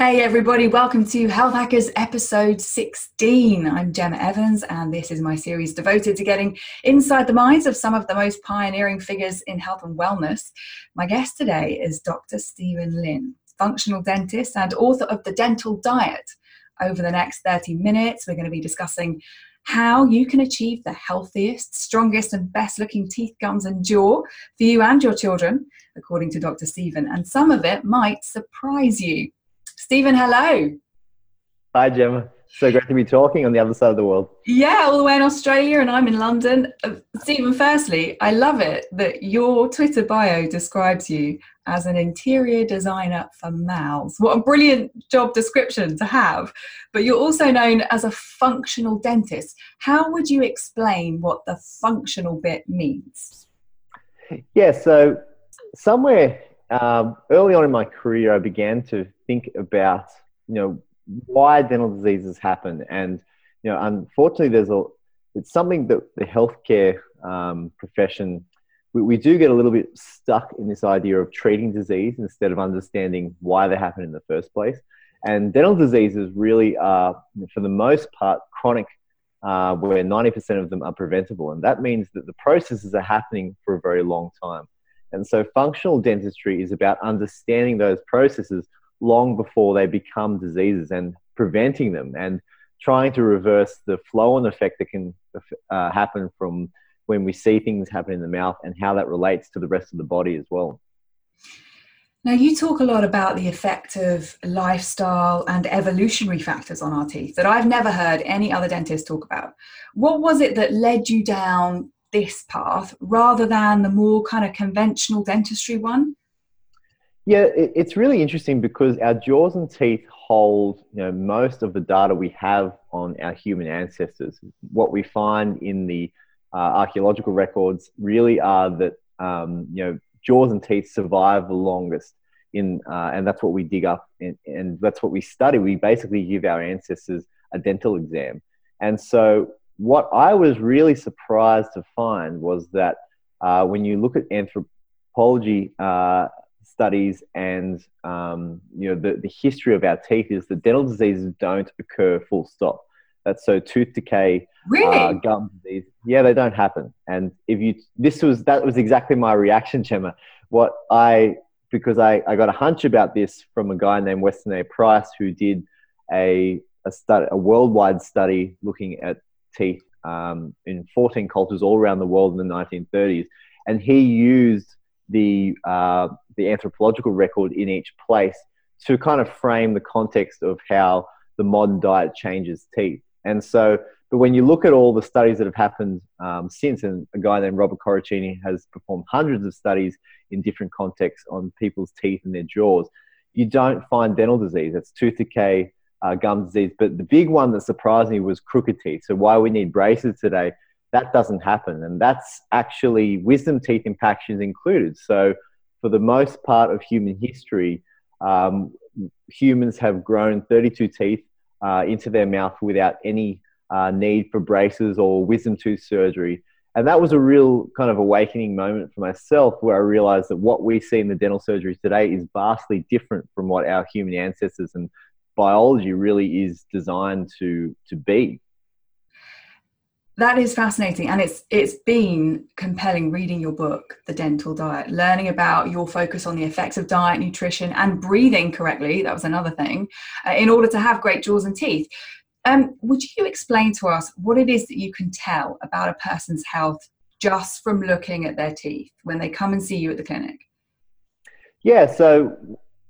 Hey, everybody, welcome to Health Hackers episode 16. I'm Gemma Evans, and this is my series devoted to getting inside the minds of some of the most pioneering figures in health and wellness. My guest today is Dr. Steven Lin, functional dentist and author of The Dental Diet. Over the next 30 minutes, we're going to be discussing how you can achieve the healthiest, strongest, and best looking teeth, gums, and jaw for you and your children, according to Dr. Steven. And some of it might surprise you. Steven, hello. Hi, Gemma. So great to be talking on the other side of the world. Yeah, all the way in Australia, and I'm in London. Uh, Steven, firstly, I love it that your Twitter bio describes you as an interior designer for mouths. What a brilliant job description to have. But you're also known as a functional dentist. How would you explain what the functional bit means? Yeah, so somewhere um, early on in my career, I began to think about, you know, why dental diseases happen. And, you know, unfortunately, there's a, it's something that the healthcare um, profession, we, we do get a little bit stuck in this idea of treating disease instead of understanding why they happen in the first place. And dental diseases really are, for the most part, chronic, uh, where 90% of them are preventable. And that means that the processes are happening for a very long time. And so functional dentistry is about understanding those processes long before they become diseases and preventing them and trying to reverse the flow on effect that can uh, happen from when we see things happen in the mouth and how that relates to the rest of the body as well. Now, you talk a lot about the effect of lifestyle and evolutionary factors on our teeth that I've never heard any other dentist talk about. What was it that led you down this path rather than the more kind of conventional dentistry one? Yeah, it's really interesting because our jaws and teeth hold you know, most of the data we have on our human ancestors. What we find in the uh, archaeological records really are that um, you know jaws and teeth survive the longest in, uh, and that's what we dig up and, and that's what we study. We basically give our ancestors a dental exam, and so what I was really surprised to find was that uh, when you look at anthropology uh, studies and um, you know the, the history of our teeth is that dental diseases don't occur full stop. That's so tooth decay, really? uh, gum disease. Yeah, they don't happen. And if you this was that was exactly my reaction, Gemma. What I because I, I got a hunch about this from a guy named Weston A. Price who did a a, study, a worldwide study looking at teeth um, in 14 cultures all around the world in the 1930s. And he used the, uh, the anthropological record in each place to kind of frame the context of how the modern diet changes teeth. And so, but when you look at all the studies that have happened um, since, and a guy named Robert Corruccini has performed hundreds of studies in different contexts on people's teeth and their jaws, you don't find dental disease. It's tooth decay, uh, gum disease. But the big one that surprised me was crooked teeth. So why we need braces today, that doesn't happen. And that's actually wisdom teeth impactions included. So for the most part of human history, um, humans have grown 32 teeth uh, into their mouth without any uh, need for braces or wisdom tooth surgery. And that was a real kind of awakening moment for myself where I realized that what we see in the dental surgery today is vastly different from what our human ancestors and biology really is designed to to be. That is fascinating and it's it's been compelling reading your book the dental diet learning about your focus on the effects of diet nutrition and breathing correctly that was another thing uh, in order to have great jaws and teeth. Um, would you explain to us what it is that you can tell about a person's health just from looking at their teeth when they come and see you at the clinic? Yeah so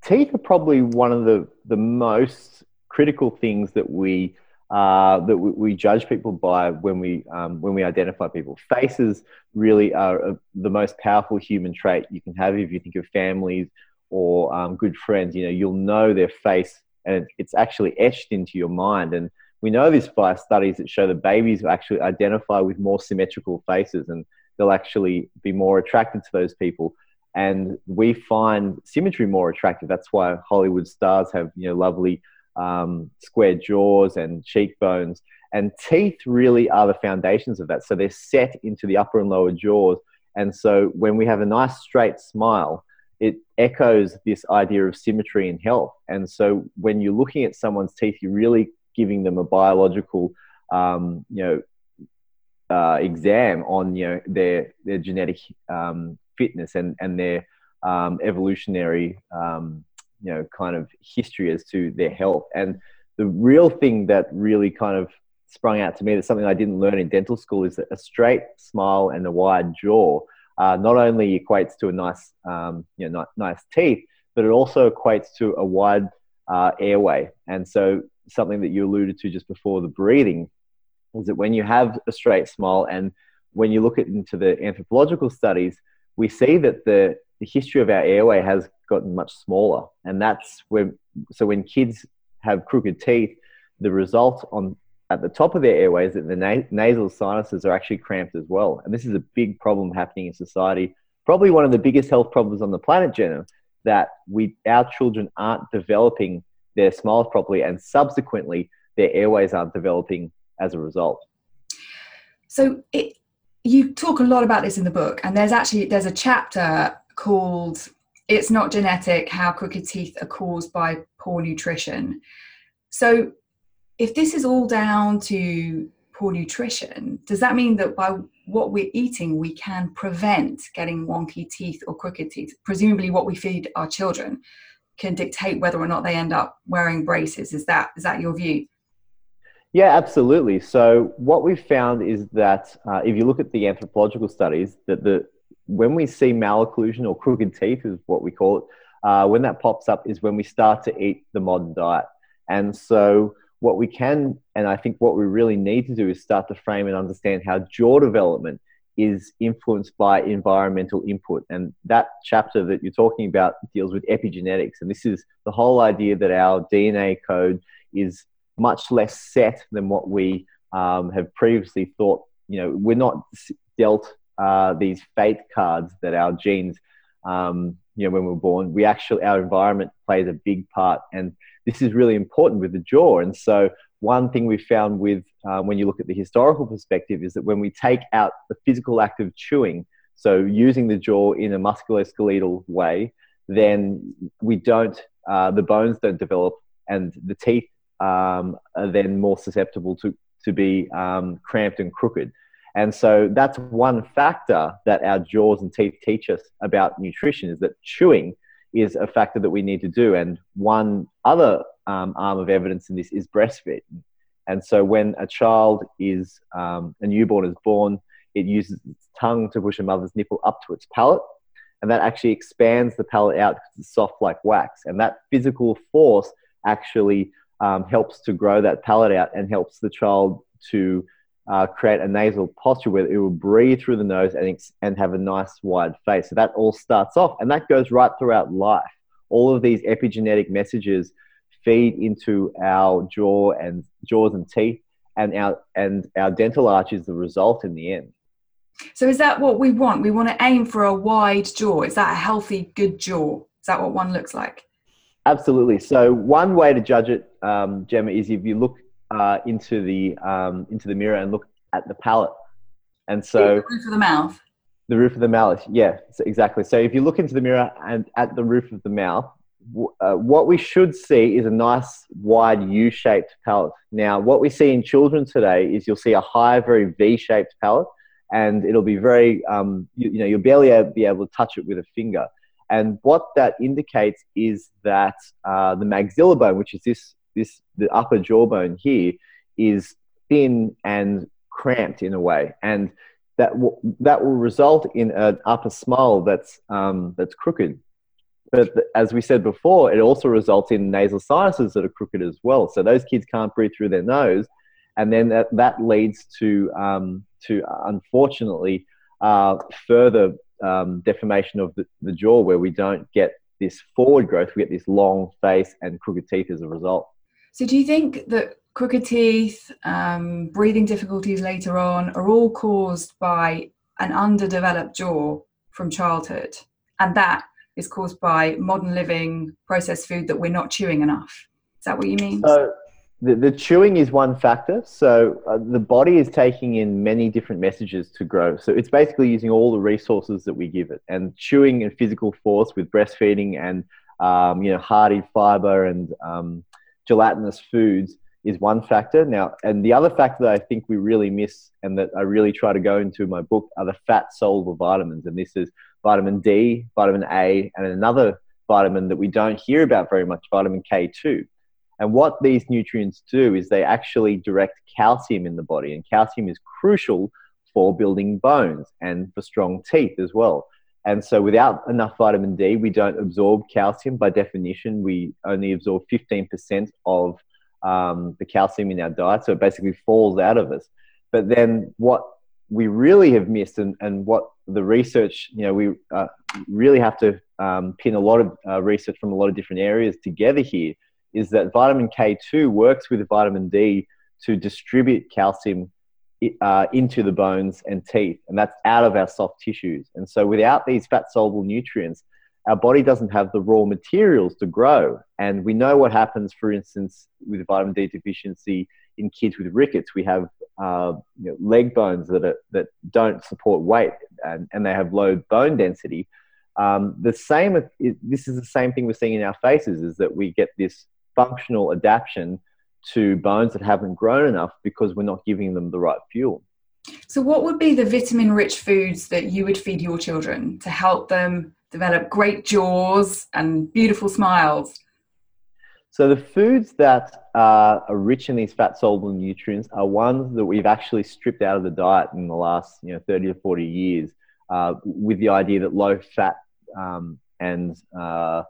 teeth are probably one of the, the most critical things that we uh, that we, we, judge people by when we um, when we identify people. Faces really are a, the most powerful human trait you can have if you think of families or um, good friends. You know, you'll know their face, and it's actually etched into your mind. And we know this by studies that show that babies actually identify with more symmetrical faces, and they'll actually be more attracted to those people and we find symmetry more attractive. That's why Hollywood stars have you know lovely um, square jaws and cheekbones, and teeth really are the foundations of that. So they're set into the upper and lower jaws, and so when we have a nice straight smile, it echoes this idea of symmetry and health. And so when you're looking at someone's teeth, you're really giving them a biological, um, you know, uh, exam on you know their their genetic um, fitness and and their um, evolutionary um, you know kind of history as to their health. And the real thing that really kind of sprung out to me that's something I didn't learn in dental school is that a straight smile and a wide jaw uh, not only equates to a nice, um, you know, nice teeth, but it also equates to a wide uh, airway. And so something that you alluded to just before the breathing is that when you have a straight smile and when you look at, into the anthropological studies, we see that the, the history of our airway has gotten much smaller. And that's when, so when kids have crooked teeth, the result on at the top of their airways that the na- nasal sinuses are actually cramped as well. And this is a big problem happening in society. Probably one of the biggest health problems on the planet, Gemma, that we our children aren't developing their smiles properly, and subsequently their airways aren't developing as a result. So it, you talk a lot about this in the book, and there's actually there's a chapter called "It's Not Genetic: How Crooked Teeth Are Caused by Poor Nutrition." So if this is all down to poor nutrition, does that mean that by what we're eating, we can prevent getting wonky teeth or crooked teeth? Presumably, what we feed our children can dictate whether or not they end up wearing braces. Is that is that your view? Yeah, absolutely. So what we've found is that uh, if you look at the anthropological studies, that the when we see malocclusion or crooked teeth is what we call it, uh, when that pops up is when we start to eat the modern diet. And so what we can, and I think what we really need to do is start to frame and understand how jaw development is influenced by environmental input. And that chapter that you're talking about deals with epigenetics. And this is the whole idea that our DNA code is much less set than what we um, have previously thought. You know, we're not dealt uh, these fate cards that our genes, um, you know, when we're born. We actually, our environment plays a big part. And this is really important with the jaw. And so, one thing we found with um, when you look at the historical perspective is that when we take out the physical act of chewing, so using the jaw in a musculoskeletal way, then we don't, uh, the bones don't develop, and the teeth um, are then more susceptible to to be um, cramped and crooked. And so that's one factor that our jaws and teeth teach us about nutrition is that chewing is a factor that we need to do. And one other um, arm of evidence in this is breastfeeding. And so when a child is, um, a newborn is born, it uses its tongue to push a mother's nipple up to its palate. And that actually expands the palate out because it's soft like wax. And that physical force actually um, helps to grow that palate out and helps the child to uh, create a nasal posture where it will breathe through the nose and, and have a nice wide face. So that all starts off, and that goes right throughout life. All of these epigenetic messages feed into our jaw and jaws and teeth, and our and our dental arch is the result in the end. So is that what we want? We want to aim for a wide jaw. Is that a healthy, good jaw? Is that what one looks like? Absolutely. So one way to judge it, um, Gemma, is if you look uh, into the um, into the mirror and look at the palate. And so the roof of the mouth. The roof of the mouth, yeah, so exactly. So if you look into the mirror and at the roof of the mouth, uh, what we should see is a nice wide U-shaped palate. Now, what we see in children today is you'll see a high, very V-shaped palate, and it'll be very, um, you, you, know, you'll barely be able to touch it with a finger. And what that indicates is that uh, the maxilla bone, which is this this the upper jawbone here is thin and cramped in a way, and that w- that will result in an upper smile that's um, that's crooked. But as we said before, it also results in nasal sinuses that are crooked as well. So those kids can't breathe through their nose, and then that, that leads to um, to unfortunately uh, further um, deformation of the, the jaw, where we don't get this forward growth, we get this long face and crooked teeth as a result. So, do you think that crooked teeth, um, breathing difficulties later on are all caused by an underdeveloped jaw from childhood? And that is caused by modern living, processed food that we're not chewing enough? Is that what you mean? So, the, the chewing is one factor. So uh, the body is taking in many different messages to grow. So it's basically using all the resources that we give it. And chewing and physical force with breastfeeding and um, you know hearty fiber and um, gelatinous foods is one factor. Now, and the other factor that I think we really miss and that I really try to go into in my book are the fat soluble vitamins. And this is vitamin D, vitamin A, and another vitamin that we don't hear about very much, vitamin K2. And what these nutrients do is they actually direct calcium in the body, and calcium is crucial for building bones and for strong teeth as well. And so, without enough vitamin D, we don't absorb calcium. By definition, we only absorb 15% of um, the calcium in our diet. So, it basically falls out of us. But then, what we really have missed, and, and what the research, you know, we uh, really have to um, pin a lot of uh, research from a lot of different areas together here is that vitamin K2 works with vitamin D to distribute calcium uh, into the bones and teeth, and that's out of our soft tissues. And so, without these fat soluble nutrients, our body doesn't have the raw materials to grow. And we know what happens, for instance, with vitamin D deficiency in kids with rickets. We have uh, you know, leg bones that, are, that don't support weight and, and they have low bone density. Um, the same, this is the same thing we're seeing in our faces, is that we get this functional adaptation to bones that haven't grown enough because we're not giving them the right fuel. So, what would be the vitamin rich foods that you would feed your children to help them develop great jaws and beautiful smiles? So, the foods that are rich in these fat soluble nutrients are ones that we've actually stripped out of the diet in the last you know, 30 to 40 years uh, with the idea that low fat um, and uh,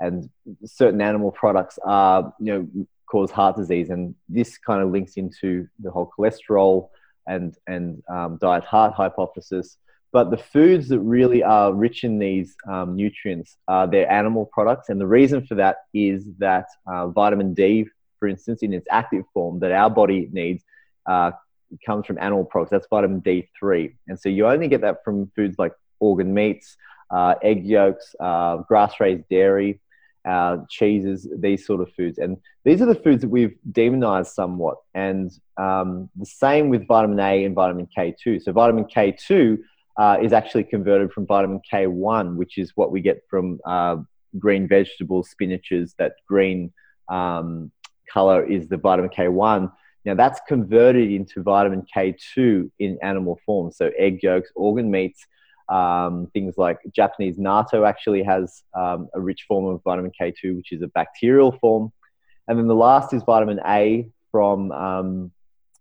and certain animal products are you know cause heart disease, and this kind of links into the whole cholesterol and and um, diet heart hypothesis. But the foods that really are rich in these um, nutrients are their animal products, and the reason for that is that uh, vitamin D, for instance, in its active form that our body needs, uh, comes from animal products. That's vitamin D3, and so you only get that from foods like organ meats, uh, egg yolks, uh, grass-raised dairy, uh, cheeses, these sort of foods. And these are the foods that we've demonized somewhat. And um, the same with vitamin A and vitamin K2. So, vitamin K2 uh, is actually converted from vitamin K1, which is what we get from uh, green vegetables, spinaches, that green um, color is the vitamin K1. Now, that's converted into vitamin K2 in animal form. So, egg yolks, organ meats, um, things like Japanese natto actually has um, a rich form of vitamin K2, which is a bacterial form. And then the last is vitamin A from um,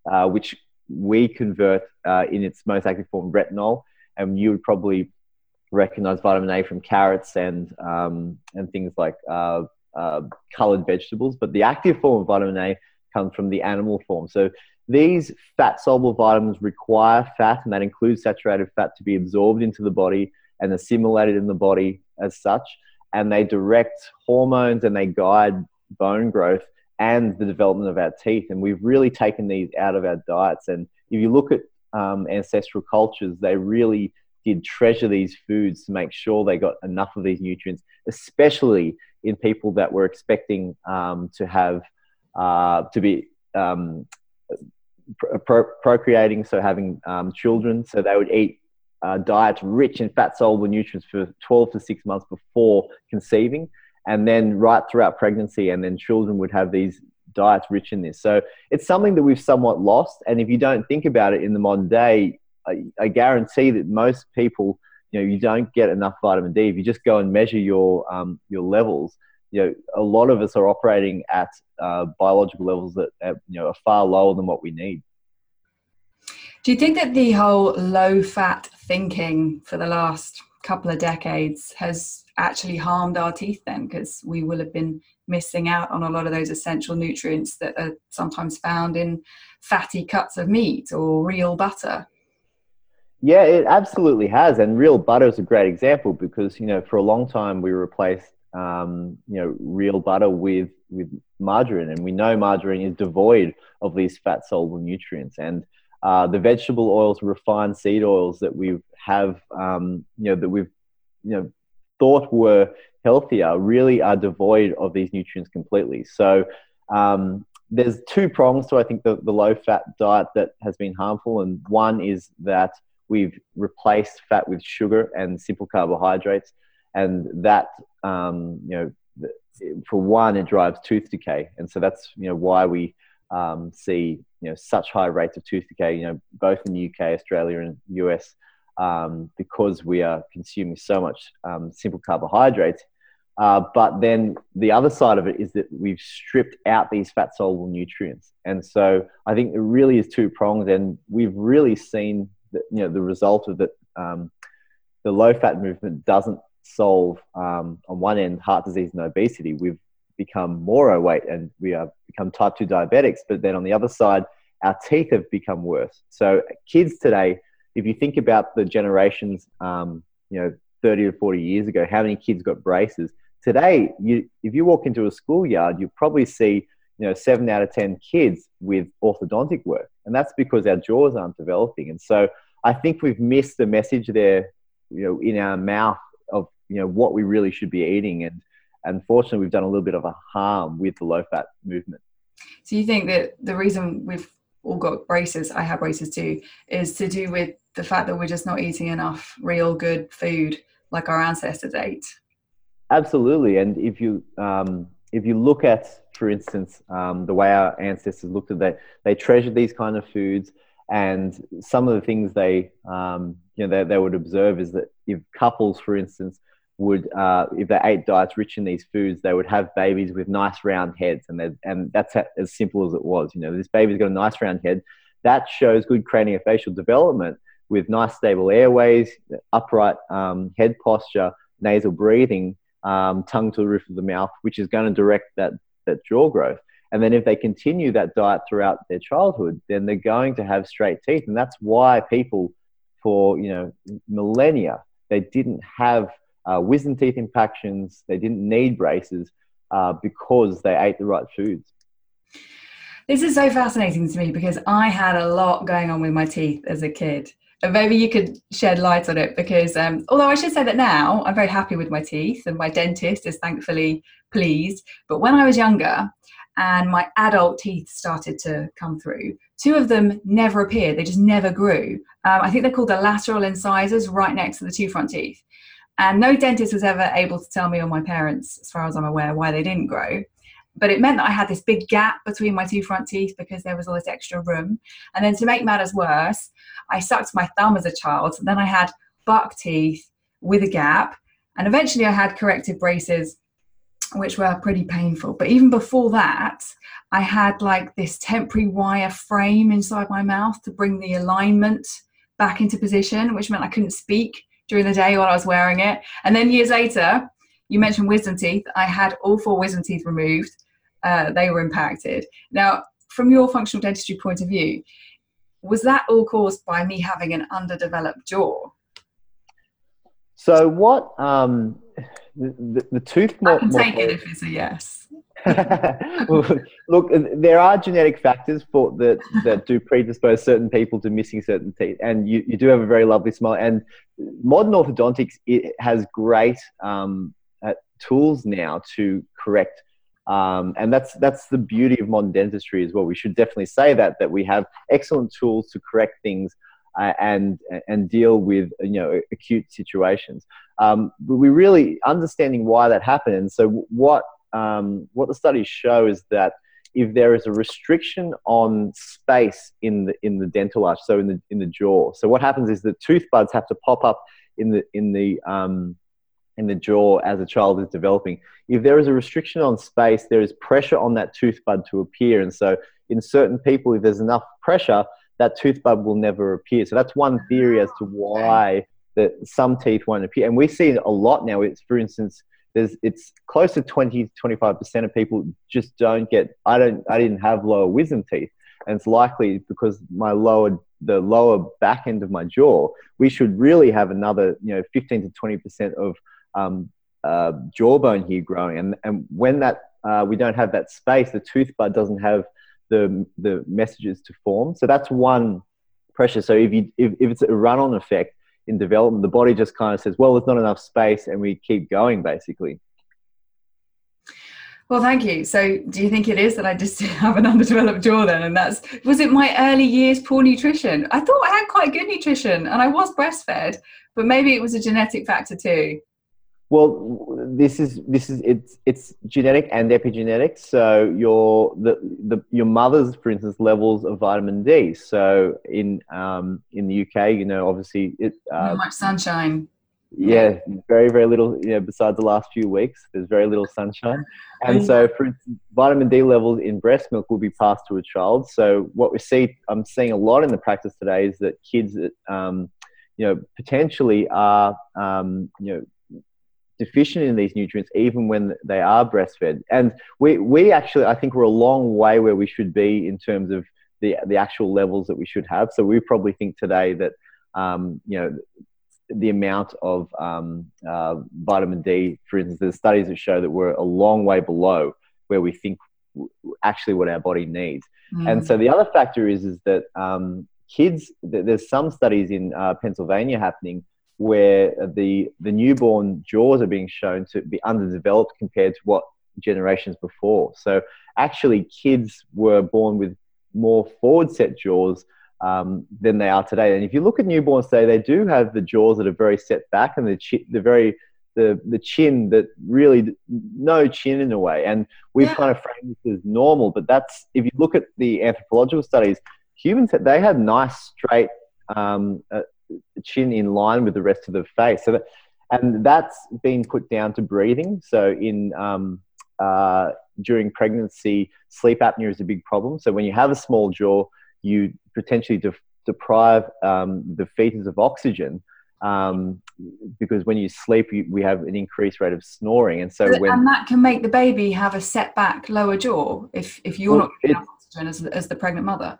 uh, which we convert uh, in its most active form, retinol. And you would probably recognize vitamin A from carrots and um, and things like uh, uh, colored vegetables. But the active form of vitamin A comes from the animal form. So these fat soluble vitamins require fat, and that includes saturated fat, to be absorbed into the body and assimilated in the body as such. And they direct hormones and they guide bone growth and the development of our teeth. And we've really taken these out of our diets. And if you look at um, ancestral cultures, they really did treasure these foods to make sure they got enough of these nutrients, especially in people that were expecting um, to have uh, to be um, pro- procreating, so having um, children. So they would eat uh, diets rich in fat soluble nutrients for 12 to 6 months before conceiving, and then right throughout pregnancy, and then children would have these diets rich in this. So it's something that we've somewhat lost. And if you don't think about it in the modern day, I, I guarantee that most people, you know, you don't get enough vitamin D. If you just go and measure your um, your levels, you know, a lot of us are operating at uh, biological levels that, you know are far lower than what we need. Do you think that the whole low fat thinking for the last couple of decades has actually harmed our teeth then? Because we will have been missing out on a lot of those essential nutrients that are sometimes found in fatty cuts of meat or real butter. Yeah, it absolutely has. And real butter is a great example because, you know, for a long time we replaced um, you know, real butter with with margarine, and we know margarine is devoid of these fat soluble nutrients. And uh, the vegetable oils, refined seed oils that we have, um, you know, that we've you know thought were healthier, really are devoid of these nutrients completely. So um, there's two prongs to I think the, the low fat diet that has been harmful, and one is that we've replaced fat with sugar and simple carbohydrates, and that um, you know for one it drives tooth decay, and so that's you know why we um, see you know such high rates of tooth decay, you know both in the UK, Australia, and US. Um, because we are consuming so much um, simple carbohydrates, uh, but then the other side of it is that we've stripped out these fat soluble nutrients. And so I think it really is two prongs. And we've really seen that, you know, the result of that. Um, the low fat movement doesn't solve, um, on one end, heart disease and obesity. We've become more overweight and we have become type 2 diabetics. But then on the other side, our teeth have become worse. So kids today, if you think about the generations, um, you know, 30 or 40 years ago, how many kids got braces? Today, you, if you walk into a schoolyard, you probably see you know seven out of ten kids with orthodontic work, and that's because our jaws aren't developing. And so I think we've missed the message there, you know, in our mouth you know what we really should be eating, and unfortunately, we've done a little bit of a harm with the low fat movement. So you think that the reason we've all got braces, I have braces too, is to do with the fact that we're just not eating enough real good food like our ancestors ate? Absolutely, and if you um, if you look at, for instance, um, the way our ancestors looked at that, they treasured these kind of foods, and some of the things they um, you know they, they would observe is that if couples, for instance, would uh, if they ate diets rich in these foods, they would have babies with nice round heads, and and that's as simple as it was. You know, this baby's got a nice round head. That shows good craniofacial development with nice stable airways, upright um, head posture, nasal breathing, um, tongue to the roof of the mouth, which is going to direct that, that jaw growth. And then if they continue that diet throughout their childhood, then they're going to have straight teeth. And that's why people for, you know, millennia, they didn't have uh, wisdom teeth impactions. They didn't need braces uh, because they ate the right foods. This is so fascinating to me because I had a lot going on with my teeth as a kid maybe you could shed light on it because um, although I should say that now I'm very happy with my teeth and my dentist is thankfully pleased. But when I was younger and my adult teeth started to come through, two of them never appeared. They just never grew. Um, I think they're called the lateral incisors right next to the two front teeth. And no dentist was ever able to tell me or my parents, as far as I'm aware, why they didn't grow but it meant that I had this big gap between my two front teeth because there was all this extra room. And then to make matters worse, I sucked my thumb as a child. Then I had buck teeth with a gap. And eventually I had corrective braces, which were pretty painful. But even before that, I had like this temporary wire frame inside my mouth to bring the alignment back into position, which meant I couldn't speak during the day while I was wearing it. And then years later, you mentioned wisdom teeth. I had all four wisdom teeth removed. Uh, they were impacted. Now, from your functional dentistry point of view, was that all caused by me having an underdeveloped jaw? So, what um, the, the tooth? I can take it if it's a yes. Look, there are genetic factors for that that do predispose certain people to missing certain teeth, and you, you do have a very lovely smile. And modern orthodontics it has great um, uh, tools now to correct um, and that's that's the beauty of modern dentistry as well. We should definitely say that that we have excellent tools to correct things uh, and and deal with you know acute situations. Um, but we really understanding why that happened. So what um, what the studies show is that if there is a restriction on space in the in the dental arch, so in the in the jaw, so what happens is the tooth buds have to pop up in the in the um, in the jaw as a child is developing. If there is a restriction on space, there is pressure on that tooth bud to appear. And so, in certain people, if there's enough pressure, that tooth bud will never appear. So, that's one theory as to why that some teeth won't appear. And we see a lot now. It's, for instance, there's it's close to 20 to 25 percent of people just don't get i don't i didn't have lower wisdom teeth and it's likely because my lower the lower back end of my jaw we should really have another you know 15 to 20 percent of um, uh, jawbone here growing. And, and when that uh, we don't have that space, the tooth bud doesn't have the, the messages to form. So that's one pressure. So if, you, if, if it's a run on effect in development, the body just kind of says, well, there's not enough space and we keep going basically. Well, thank you. So, do you think it is that I just have an underdeveloped jaw then? And that's was it my early years poor nutrition? I thought I had quite good nutrition and I was breastfed, but maybe it was a genetic factor too. Well, this is this is it's it's genetic and epigenetic. So your the, the your mother's, for instance, levels of vitamin D. So in um, in the UK, you know, obviously it uh, not much sunshine. Yeah, very very little. You know, besides the last few weeks, there's very little sunshine, and so for instance, vitamin D levels in breast milk will be passed to a child. So what we see, I'm seeing a lot in the practice today, is that kids that um, you know potentially are um, you know deficient in these nutrients even when they are breastfed. And we, we actually, I think we're a long way where we should be in terms of the, the actual levels that we should have. So we probably think today that, um, you know, the amount of um, uh, vitamin D, for instance, there's studies that show that we're a long way below where we think actually what our body needs. Mm. And so the other factor is, is that um, kids, there's some studies in uh, Pennsylvania happening where the the newborn jaws are being shown to be underdeveloped compared to what generations before. So actually, kids were born with more forward set jaws um, than they are today. And if you look at newborns today, they do have the jaws that are very set back and the chi- the very the the chin that really no chin in a way. And we've yeah. kind of framed this as normal, but that's if you look at the anthropological studies, humans they had nice straight um, uh, chin in line with the rest of the face. So that, and that's been put down to breathing. So in um, uh, during pregnancy, sleep apnea is a big problem. So when you have a small jaw, you potentially de- deprive um, the fetus of oxygen. Um, because when you sleep, you, we have an increased rate of snoring, and so when and that can make the baby have a setback lower jaw if if you're well, not getting oxygen as, as the pregnant mother.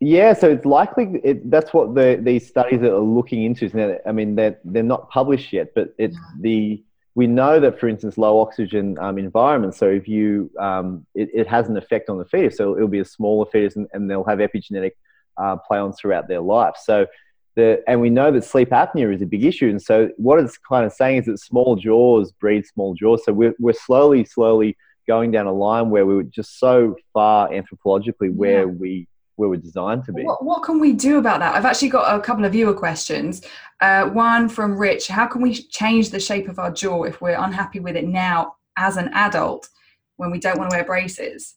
Yeah, so it's likely it, that's what the, these studies are looking into. I mean, they're, they're not published yet, but it's the we know that, for instance, low oxygen um, environments. So if you, um, it, it, has an effect on the fetus. So it'll be a smaller fetus, and, and they'll have epigenetic uh, play-ons throughout their life. So the, and we know that sleep apnea is a big issue. And so what it's kind of saying is that small jaws breed small jaws. So we're, we're slowly, slowly going down a line where we were just so far anthropologically where yeah. we where we're designed to be. What, what, can we do about that? I've actually got a couple of viewer questions. Uh, one from Rich How can we change the shape of our jaw if we're unhappy with it now as an adult when we don't want to wear braces?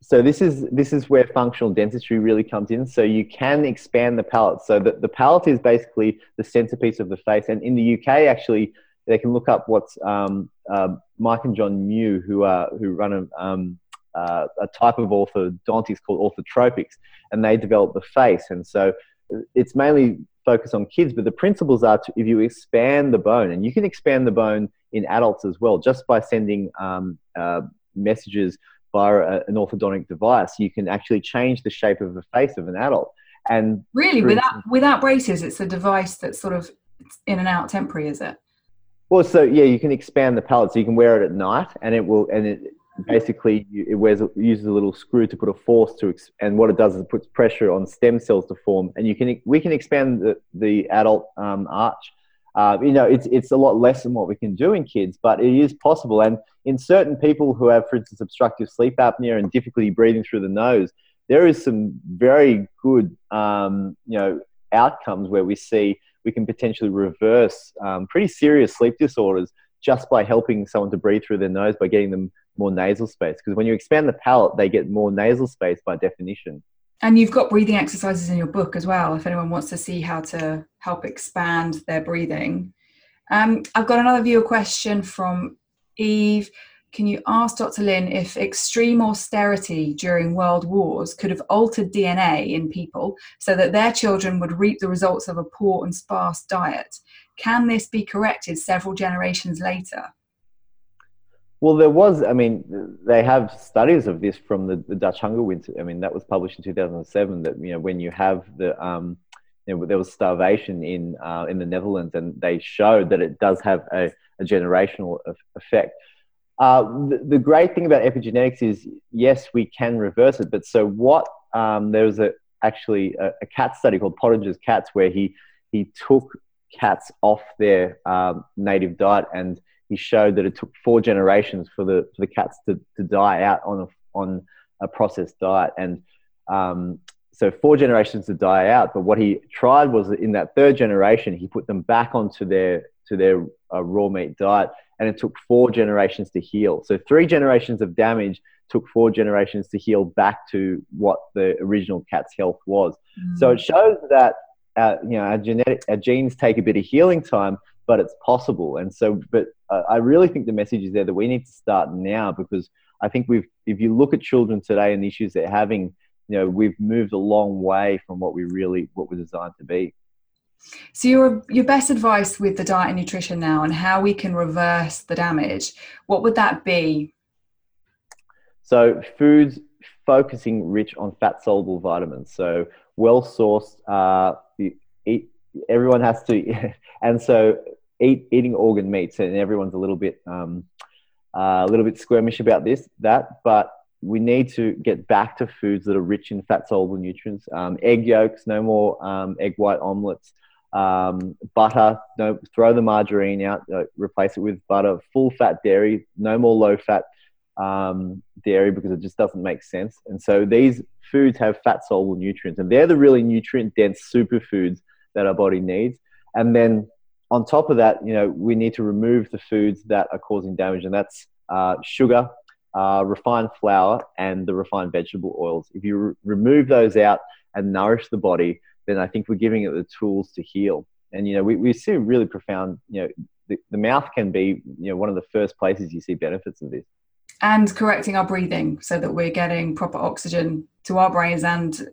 So this is this is where functional dentistry really comes in. So you can expand the palate. So the, the palate is basically the centerpiece of the face. And in the UK, actually, they can look up what's um, uh, Mike and John Mew, who are who run a um, uh, a type of orthodontics called orthotropics, and they develop the face. And so it's mainly focused on kids, but the principles are to, if you expand the bone, and you can expand the bone in adults as well, just by sending um, uh, messages via a, an orthodontic device, you can actually change the shape of the face of an adult. And really, without without braces, it's a device that's sort of in and out temporary, is it? Well, so yeah, you can expand the palate, so you can wear it at night, and it will, and it basically it wears uses a little screw to put a force to and what it does is it puts pressure on stem cells to form. And you can we can expand the, the adult um, arch. Uh, you know it's it's a lot less than what we can do in kids but it is possible. And in certain people who have for instance obstructive sleep apnea and difficulty breathing through the nose there is some very good um, you know outcomes where we see we can potentially reverse um, pretty serious sleep disorders just by helping someone to breathe through their nose by getting them more nasal space. Because when you expand the palate, they get more nasal space by definition. And you've got breathing exercises in your book as well, if anyone wants to see how to help expand their breathing. Um, I've got another viewer question from Eve. Can you ask Dr. Lin if extreme austerity during world wars could have altered DNA in people so that their children would reap the results of a poor and sparse diet? Can this be corrected several generations later? Well, there was, I mean, they have studies of this from the, the Dutch hunger winter. I mean, that was published in 2007 that, you know, when you have the, um, you know, there was starvation in, uh, in the Netherlands and they showed that it does have a, a generational effect. Uh, the, the, great thing about epigenetics is, yes, we can reverse it. But so what, um, there was a, actually a, a cat study called Pottenger's Cats where he, he took cats off their um, native diet and he showed that it took four generations for the for the cats to, to die out on a on a processed diet, and um, so four generations to die out. But what he tried was in that third generation, he put them back onto their to their uh, raw meat diet, and it took four generations to heal. So three generations of damage took four generations to heal back to what the original cat's health was. Mm. So it shows that uh, you know our genetic our genes take a bit of healing time, but it's possible. And so, but I really think the message is there that we need to start now because I think we've if you look at children today and the issues they're having, you know, we've moved a long way from what we really what we're designed to be. So your your best advice with the diet and nutrition now and how we can reverse the damage, what would that be? So foods focusing rich on fat soluble vitamins. So well sourced. Uh, eat, everyone has to, and so eat eating organ meats, and everyone's a little bit um, uh, a little bit squirmish about this that, but we need to get back to foods that are rich in fat soluble nutrients. Um, egg yolks, no more um, egg white omelets. Um, butter, no, throw the margarine out, uh, replace it with butter. Full fat dairy, no more low fat um, dairy because it just doesn't make sense. And so these foods have fat soluble nutrients, and they're the really nutrient dense superfoods that our body needs. And then on top of that, you know, we need to remove the foods that are causing damage, and that's uh, sugar, uh, refined flour, and the refined vegetable oils. If you re- remove those out and nourish the body, then I think we're giving it the tools to heal. And you know, we, we see really profound. You know, the, the mouth can be you know one of the first places you see benefits of this and correcting our breathing so that we're getting proper oxygen to our brains and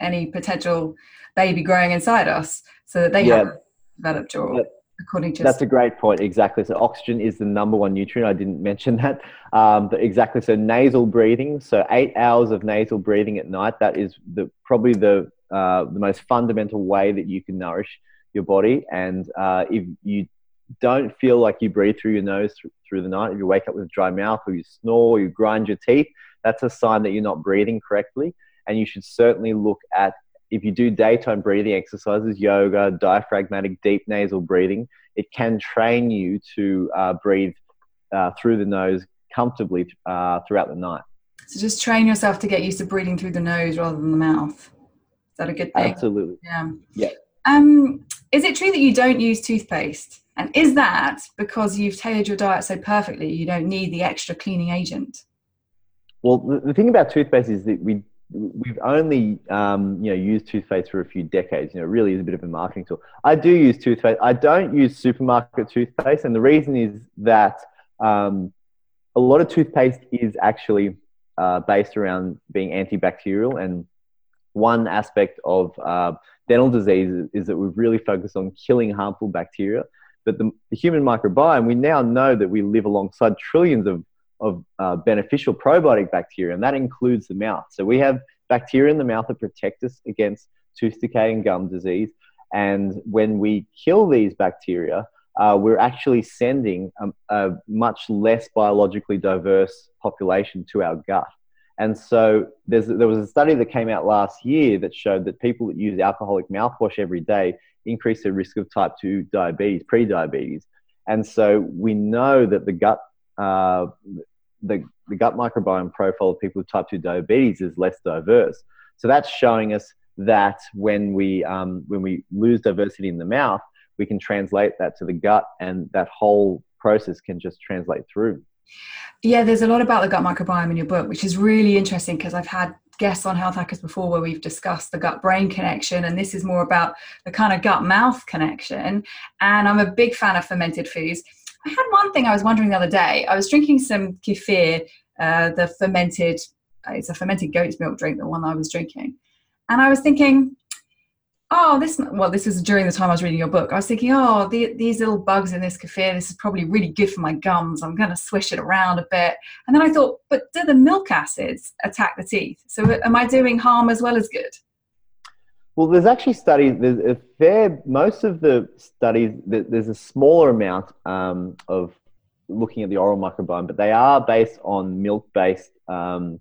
any potential baby growing inside us so that they yeah. have developed or according to that's a great point exactly. So oxygen is the number one nutrient i didn't mention that. Um, but exactly so nasal breathing so eight hours of nasal breathing at night that is the probably the uh, the most fundamental way that you can nourish your body. And uh, if you don't feel like you breathe through your nose through the night, if you wake up with a dry mouth or you snore or you grind your teeth, that's a sign that you're not breathing correctly. And you should certainly look at if you do daytime breathing exercises, yoga, diaphragmatic deep nasal breathing, it can train you to uh, breathe uh, through the nose comfortably uh, throughout the night. So just train yourself to get used to breathing through the nose rather than the mouth. Is that a good thing? Absolutely. Yeah. Yeah. Um, is it true that you don't use toothpaste? And is that because you've tailored your diet so perfectly, you don't need the extra cleaning agent? Well, the, the thing about toothpaste is that we we've only um, you know used toothpaste for a few decades. You know, it really is a bit of a marketing tool. I do use toothpaste. I don't use supermarket toothpaste, and the reason is that um, a lot of toothpaste is actually uh, based around being antibacterial, and one aspect of uh, dental disease is that we've really focused on killing harmful bacteria. But the, the human microbiome, we now know that we live alongside trillions of, of uh, beneficial probiotic bacteria, and that includes the mouth. So we have bacteria in the mouth that protect us against tooth decay and gum disease. And when we kill these bacteria, uh, we're actually sending a, a, much less biologically diverse population to our gut. And so there was a study that came out last year that showed that people that use alcoholic mouthwash every day increase their risk of type 2 diabetes, pre-diabetes. And so we know that the gut, uh, the, the gut microbiome profile of people with type 2 diabetes is less diverse. So that's showing us that when we, um, when we lose diversity in the mouth, we can translate that to the gut and that whole process can just translate through. Yeah, there's a lot about the gut microbiome in your book, which is really interesting because I've had guests on Health Hackers before where we've discussed the gut brain connection, and this is more about the kind of gut mouth connection. And I'm a big fan of fermented foods. I had one thing I was wondering the other day. I was drinking some kefir, uh, the fermented, uh, it's a fermented goat's milk drink, the one I was drinking. And I was thinking, oh, this, well, this is during the time I was reading your book. I was thinking, oh, the, these little bugs in this kefir, this is probably really good for my gums. I'm going to swish it around a bit. And then I thought, but do the milk acids attack the teeth? So am I doing harm as well as good? Well, there's actually studies, there's a fair, most of the studies, there's a smaller amount um, of looking at the oral microbiome, but they are based on milk based um,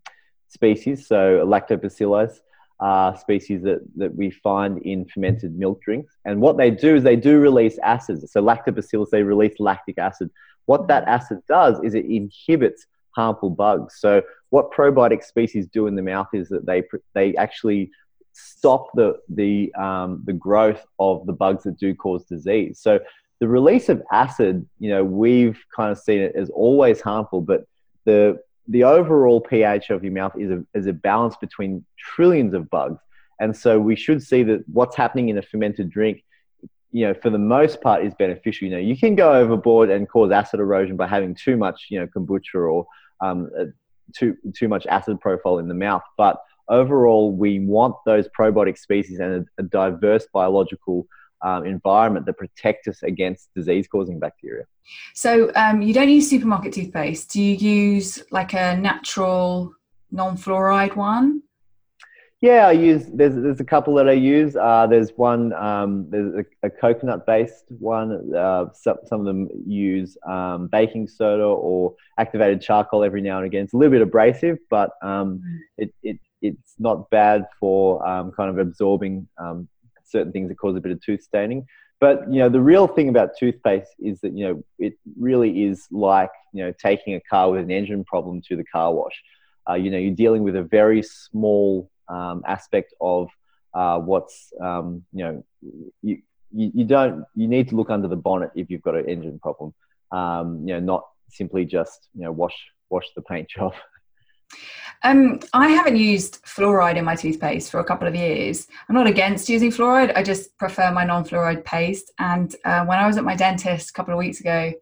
species, so lactobacillus. uh, species that, that we find in fermented milk drinks. And what they do is they do release acids. So lactobacillus, they release lactic acid. What that acid does is it inhibits harmful bugs. So what probiotic species do in the mouth is that they they actually stop the the um, the growth of the bugs that do cause disease. So the release of acid, you know, we've kind of seen it as always harmful, but the the overall pH of your mouth is a, is a balance between trillions of bugs. And so we should see that what's happening in a fermented drink, you know, for the most part is beneficial. You know, you can go overboard and cause acid erosion by having too much, you know, kombucha or um, too, too much acid profile in the mouth. But overall, we want those probiotic species and a, a diverse biological um, environment that protect us against disease causing bacteria. So um, you don't use supermarket toothpaste. Do you use like a natural non fluoride one? Yeah, I use. There's there's a couple that I use. Uh, there's one. Um, there's a, a coconut based one. Uh, some some of them use um, baking soda or activated charcoal every now and again. It's a little bit abrasive, but um, mm. it, it it's not bad for um, kind of absorbing um, certain things that cause a bit of tooth staining. But you know, the real thing about toothpaste is that you know it really is like you know taking a car with an engine problem to the car wash. Uh, you know, you're dealing with a very small um, aspect of uh, what's um, you know you, you, you don't you need to look under the bonnet if you've got an engine problem. Um, you know, not simply just you know wash wash the paint job. Um, I haven't used fluoride in my toothpaste for a couple of years. I'm not against using fluoride. I just prefer my non-fluoride paste. And uh, when I was at my dentist a couple of weeks ago,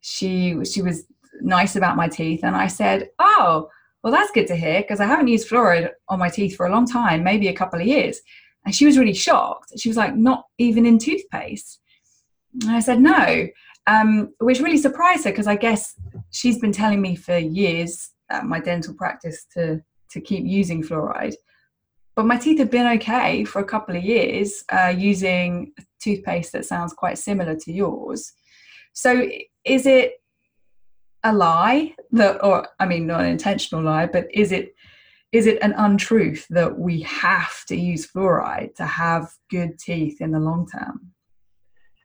she she was nice about my teeth, and I said, "Oh, well, that's good to hear because I haven't used fluoride on my teeth for a long time, maybe a couple of years." And she was really shocked. She was like, "Not even in toothpaste." And I said, "No," um, which really surprised her because I guess she's been telling me for years at my dental practice to to keep using fluoride. But my teeth have been okay for a couple of years uh, using toothpaste that sounds quite similar to yours. So is it a lie that, or I mean, not an intentional lie, but is it is it an untruth that we have to use fluoride to have good teeth in the long term?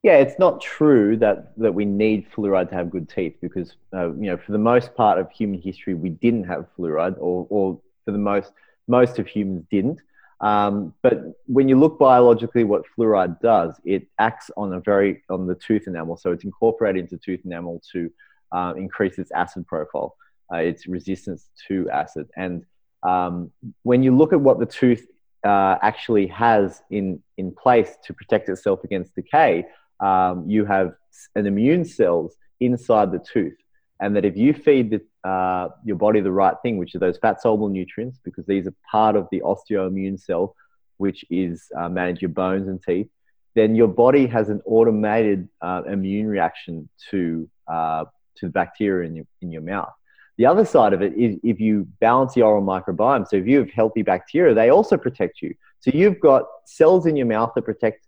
Yeah, it's not true that, that we need fluoride to have good teeth because, uh, you know, for the most part of human history, we didn't have fluoride, or, or for the most, most of humans didn't. Um, but when you look biologically, what fluoride does, it acts on a very on the tooth enamel, so it's incorporated into tooth enamel to uh, increase its acid profile, uh, its resistance to acid. And um, when you look at what the tooth uh, actually has in in place to protect itself against decay, um, you have an immune cells inside the tooth. And that if you feed the, uh, your body the right thing, which are those fat soluble nutrients, because these are part of the osteoimmune cell, which is uh, manage your bones and teeth, then your body has an automated uh, immune reaction to uh, to the bacteria in your in your mouth. The other side of it is if you balance the oral microbiome. So if you have healthy bacteria, they also protect you. So you've got cells in your mouth that protect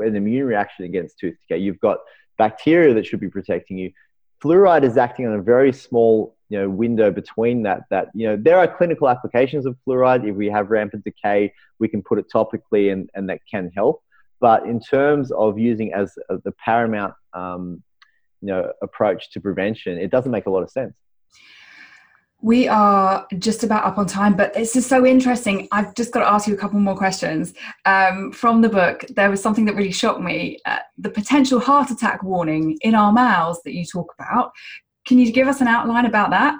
an immune reaction against tooth decay. You've got bacteria that should be protecting you. Fluoride is acting on a very small you know window between that that you know there are clinical applications of fluoride if we have rampant decay we can put it topically and, and that can help but in terms of using as the paramount um, you know approach to prevention it doesn't make a lot of sense we are just about up on time, but this is so interesting. I've just got to ask you a couple more questions. Um, from the book, there was something that really shocked me uh, the potential heart attack warning in our mouths that you talk about. Can you give us an outline about that?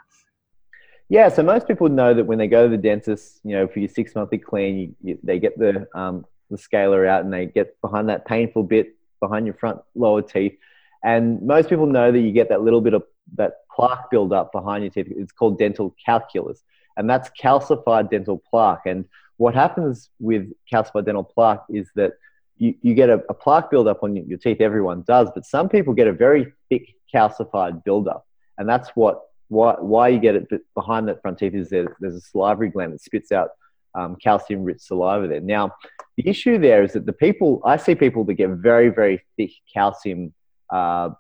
Yeah, so most people know that when they go to the dentist, you know, for your six monthly clean, you, you, they get the, um, the scaler out and they get behind that painful bit behind your front lower teeth. And most people know that you get that little bit of that plaque buildup behind your teeth. It's called dental calculus, and that's calcified dental plaque. And what happens with calcified dental plaque is that you, you get a, a plaque buildup on your teeth. Everyone does, but some people get a very thick calcified buildup, and that's what why, why you get it behind that front teeth is there, there's a salivary gland that spits out um, calcium rich saliva there. Now, the issue there is that the people, I see people that get very, very thick calcium uh,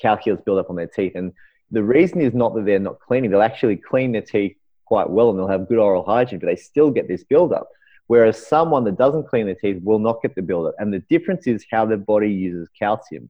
calculus build up on their teeth. And the reason is not that they're not cleaning, they'll actually clean their teeth quite well and they'll have good oral hygiene, but they still get this buildup. Whereas someone that doesn't clean their teeth will not get the buildup. And the difference is how their body uses calcium.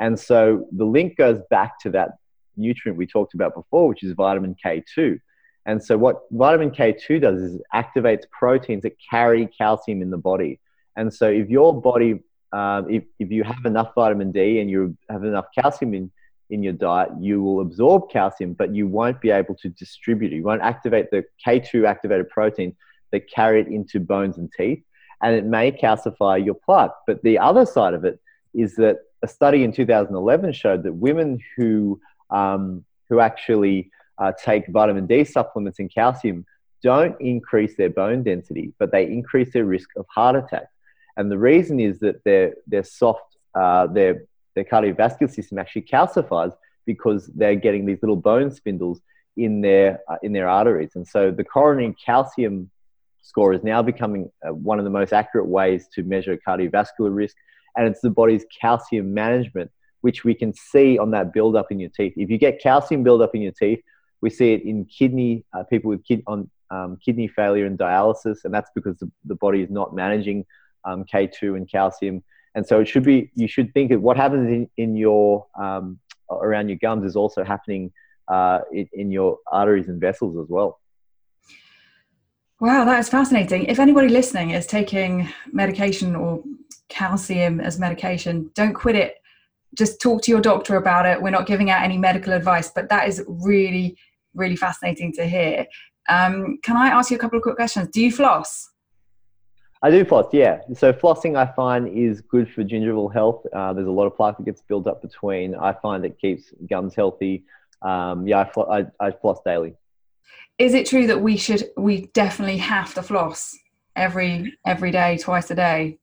And so the link goes back to that nutrient we talked about before, which is vitamin K2. And so what vitamin K2 does is it activates proteins that carry calcium in the body. And so if your body, um, if, if you have enough vitamin D and you have enough calcium in, in your diet, you will absorb calcium, but you won't be able to distribute it. You won't activate the K2 activated protein that carry it into bones and teeth, and it may calcify your plaque. But the other side of it is that a study in 2011 showed that women who um, who actually uh, take vitamin D supplements and calcium don't increase their bone density, but they increase their risk of heart attack. And the reason is that their their soft uh, their their cardiovascular system actually calcifies because they're getting these little bone spindles in their uh, in their arteries. And so the coronary calcium score is now becoming uh, one of the most accurate ways to measure cardiovascular risk, and it's the body's calcium management, which we can see on that buildup in your teeth. If you get calcium buildup in your teeth, we see it in kidney uh, people with kid, on um, kidney failure and dialysis, and that's because the, the body is not managing um, K2 and calcium. And so it should be, you should think of what happens in, in your, um, around your gums is also happening uh, in, in your arteries and vessels as well. Wow, that is fascinating. If anybody listening is taking medication or calcium as medication, don't quit it. Just talk to your doctor about it. We're not giving out any medical advice, but that is really, really fascinating to hear. Um, can I ask you a couple of quick questions? Do you floss? I do floss, yeah. So flossing, I find, is good for gingival health. Uh, there's a lot of plaque that gets built up between. I find it keeps gums healthy. Um, yeah, I, I, I floss daily. Is it true that we should, we definitely have to floss every every day, twice a day?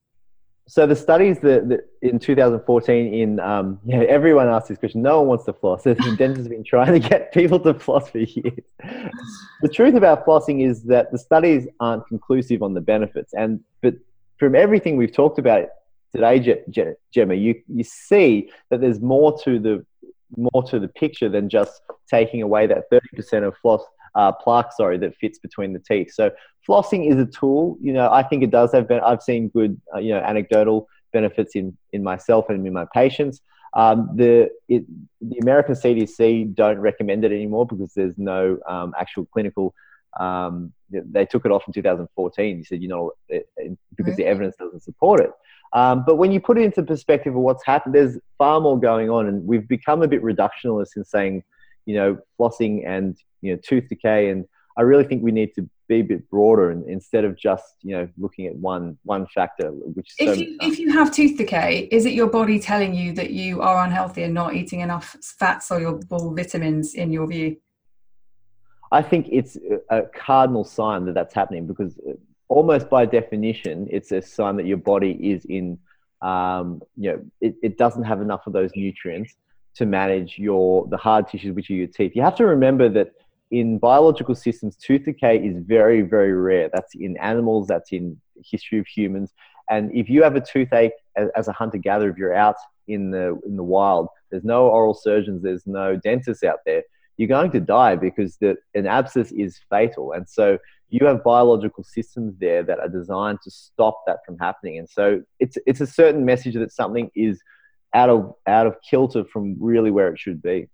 So the studies that, that in 2014 in um, yeah everyone asked this question no one wants to floss. The dentists have been trying to get people to floss for years. The truth about flossing is that the studies aren't conclusive on the benefits. And but from everything we've talked about today gemma you, you see that there's more to the more to the picture than just taking away that 30% of floss uh, plaque, sorry, that fits between the teeth. So flossing is a tool. You know, I think it does have. Been, I've seen good, uh, you know, anecdotal benefits in in myself and in my patients. Um, the it, the American CDC don't recommend it anymore because there's no um, actual clinical. Um, they took it off in 2014. You said you know because the evidence doesn't support it. Um, but when you put it into perspective of what's happened, there's far more going on, and we've become a bit reductionist in saying, you know, flossing and you know tooth decay and I really think we need to be a bit broader and instead of just you know looking at one one factor which if so you if you have tooth decay is it your body telling you that you are unhealthy and not eating enough fat soluble vitamins in your view? I think it's a cardinal sign that that's happening because uh, almost by definition it's a sign that your body is in um, you know it, it doesn't have enough of those nutrients to manage your the hard tissues which are your teeth. You have to remember that in biological systems, tooth decay is very, very rare. That's in animals, that's in history of humans. And if you have a toothache as, a hunter gatherer, if you're out in the, in the wild, there's no oral surgeons, there's no dentists out there, you're going to die because the, an abscess is fatal. And so you have biological systems there that are designed to stop that from happening. And so it's, it's a certain message that something is out of, out of kilter from really where it should be.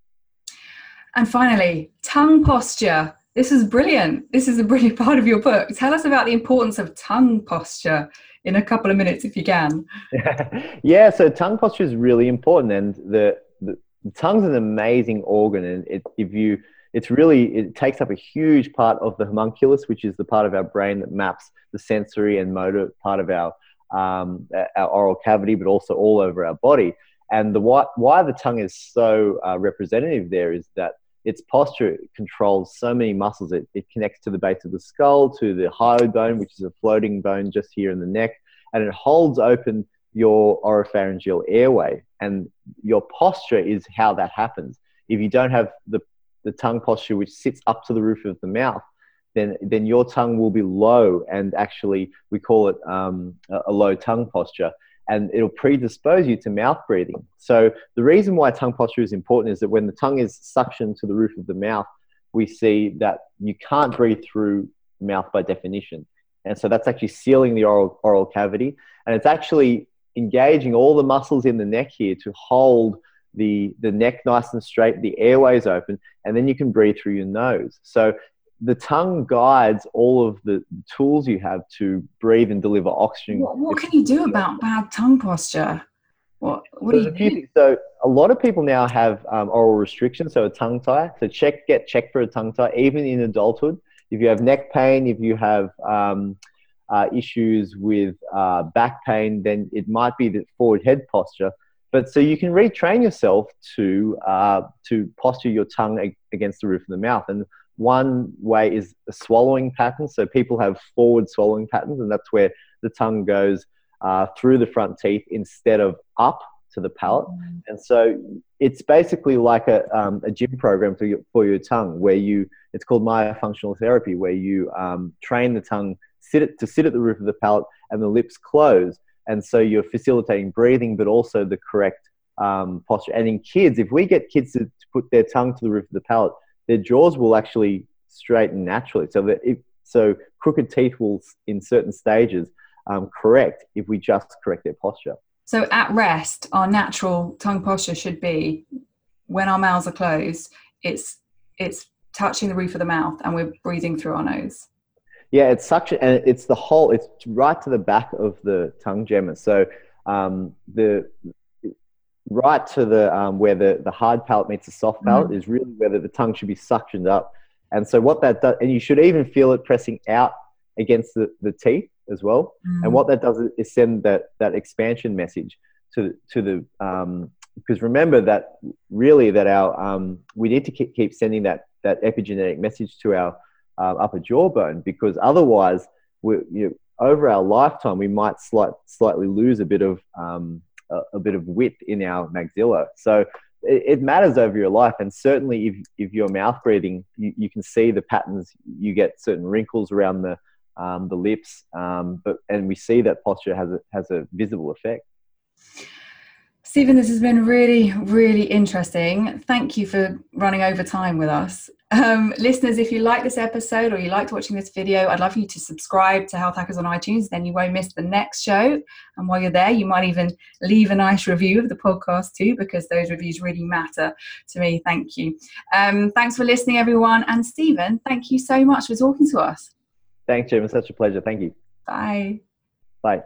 And finally, tongue posture. This is brilliant. This is a brilliant part of your book. Tell us about the importance of tongue posture in a couple of minutes, if you can. yeah, so tongue posture is really important, and the, the, the tongue's an amazing organ, and it, if you it's really it takes up a huge part of the homunculus, which is the part of our brain that maps the sensory and motor part of our um, our oral cavity, but also all over our body. And the why, why the tongue is so uh, representative there is that its posture controls so many muscles. It, it connects to the base of the skull, to the hyoid bone, which is a floating bone just here in the neck, and it holds open your oropharyngeal airway. And your posture is how that happens. If you don't have the, the tongue posture, which sits up to the roof of the mouth, then, then your tongue will be low, and actually, we call it um, a, a low tongue posture and it'll predispose you to mouth breathing. So the reason why tongue posture is important is that when the tongue is suctioned to the roof of the mouth, we see that you can't breathe through mouth by definition. And so that's actually sealing the oral, oral cavity. And it's actually engaging all the muscles in the neck here to hold the, the neck nice and straight, the airways open, and then you can breathe through your nose. So the tongue guides all of the tools you have to breathe and deliver oxygen. What, what can you do about bad tongue posture? What, what do you do? So a lot of people now have um, oral restriction, so a tongue tie. So check, get checked for a tongue tie, even in adulthood. If you have neck pain, if you have um, uh, issues with uh, back pain, then it might be the forward head posture. But so you can retrain yourself to uh, to posture your tongue against the roof of the mouth. And one way is a swallowing pattern. So people have forward swallowing patterns, and that's where the tongue goes uh, through the front teeth instead of up to the palate. Mm. And so it's basically like a, um, a gym program for your, for your tongue where you, it's called myofunctional therapy, where you um, train the tongue sit it, to sit at the roof of the palate and the lips close. And so you're facilitating breathing, but also the correct um, posture. And in kids, if we get kids to, to, put their tongue to the roof of the palate, their jaws will actually straighten naturally. So that if, so crooked teeth will, in certain stages, um, correct if we just correct their posture. So at rest, our natural tongue posture should be when our mouths are closed, it's it's touching the roof of the mouth and we're breathing through our nose. Yeah, it's suction, and it's the whole. It's right to the back of the tongue gemma. So um, the right to the um, where the, the hard palate meets the soft palate mm-hmm. is really where the, the tongue should be suctioned up. And so what that does, and you should even feel it pressing out against the, the teeth as well. Mm. And what that does is send that, that expansion message to, to the, um, because remember that really that our, um, we need to keep, keep sending that, that epigenetic message to our uh, upper jawbone because otherwise we, you know, over our lifetime, we might slight, slightly lose a bit of, um, a, a, bit of width in our maxilla. So it, matters over your life. And certainly if, if you're mouth breathing, you, you can see the patterns, you get certain wrinkles around the, um, the lips, um, but and we see that posture has a, has a visible effect. Steven, this has been really, really interesting. Thank you for running over time with us. Um, listeners, if you like this episode or you liked watching this video, I'd love for you to subscribe to Health Hackers on iTunes. Then you won't miss the next show. And while you're there, you might even leave a nice review of the podcast too, because those reviews really matter to me. Thank you. Um, thanks for listening, everyone. And Steven, thank you so much for talking to us. Thanks, Jim. It's such a pleasure. Thank you. Bye. Bye.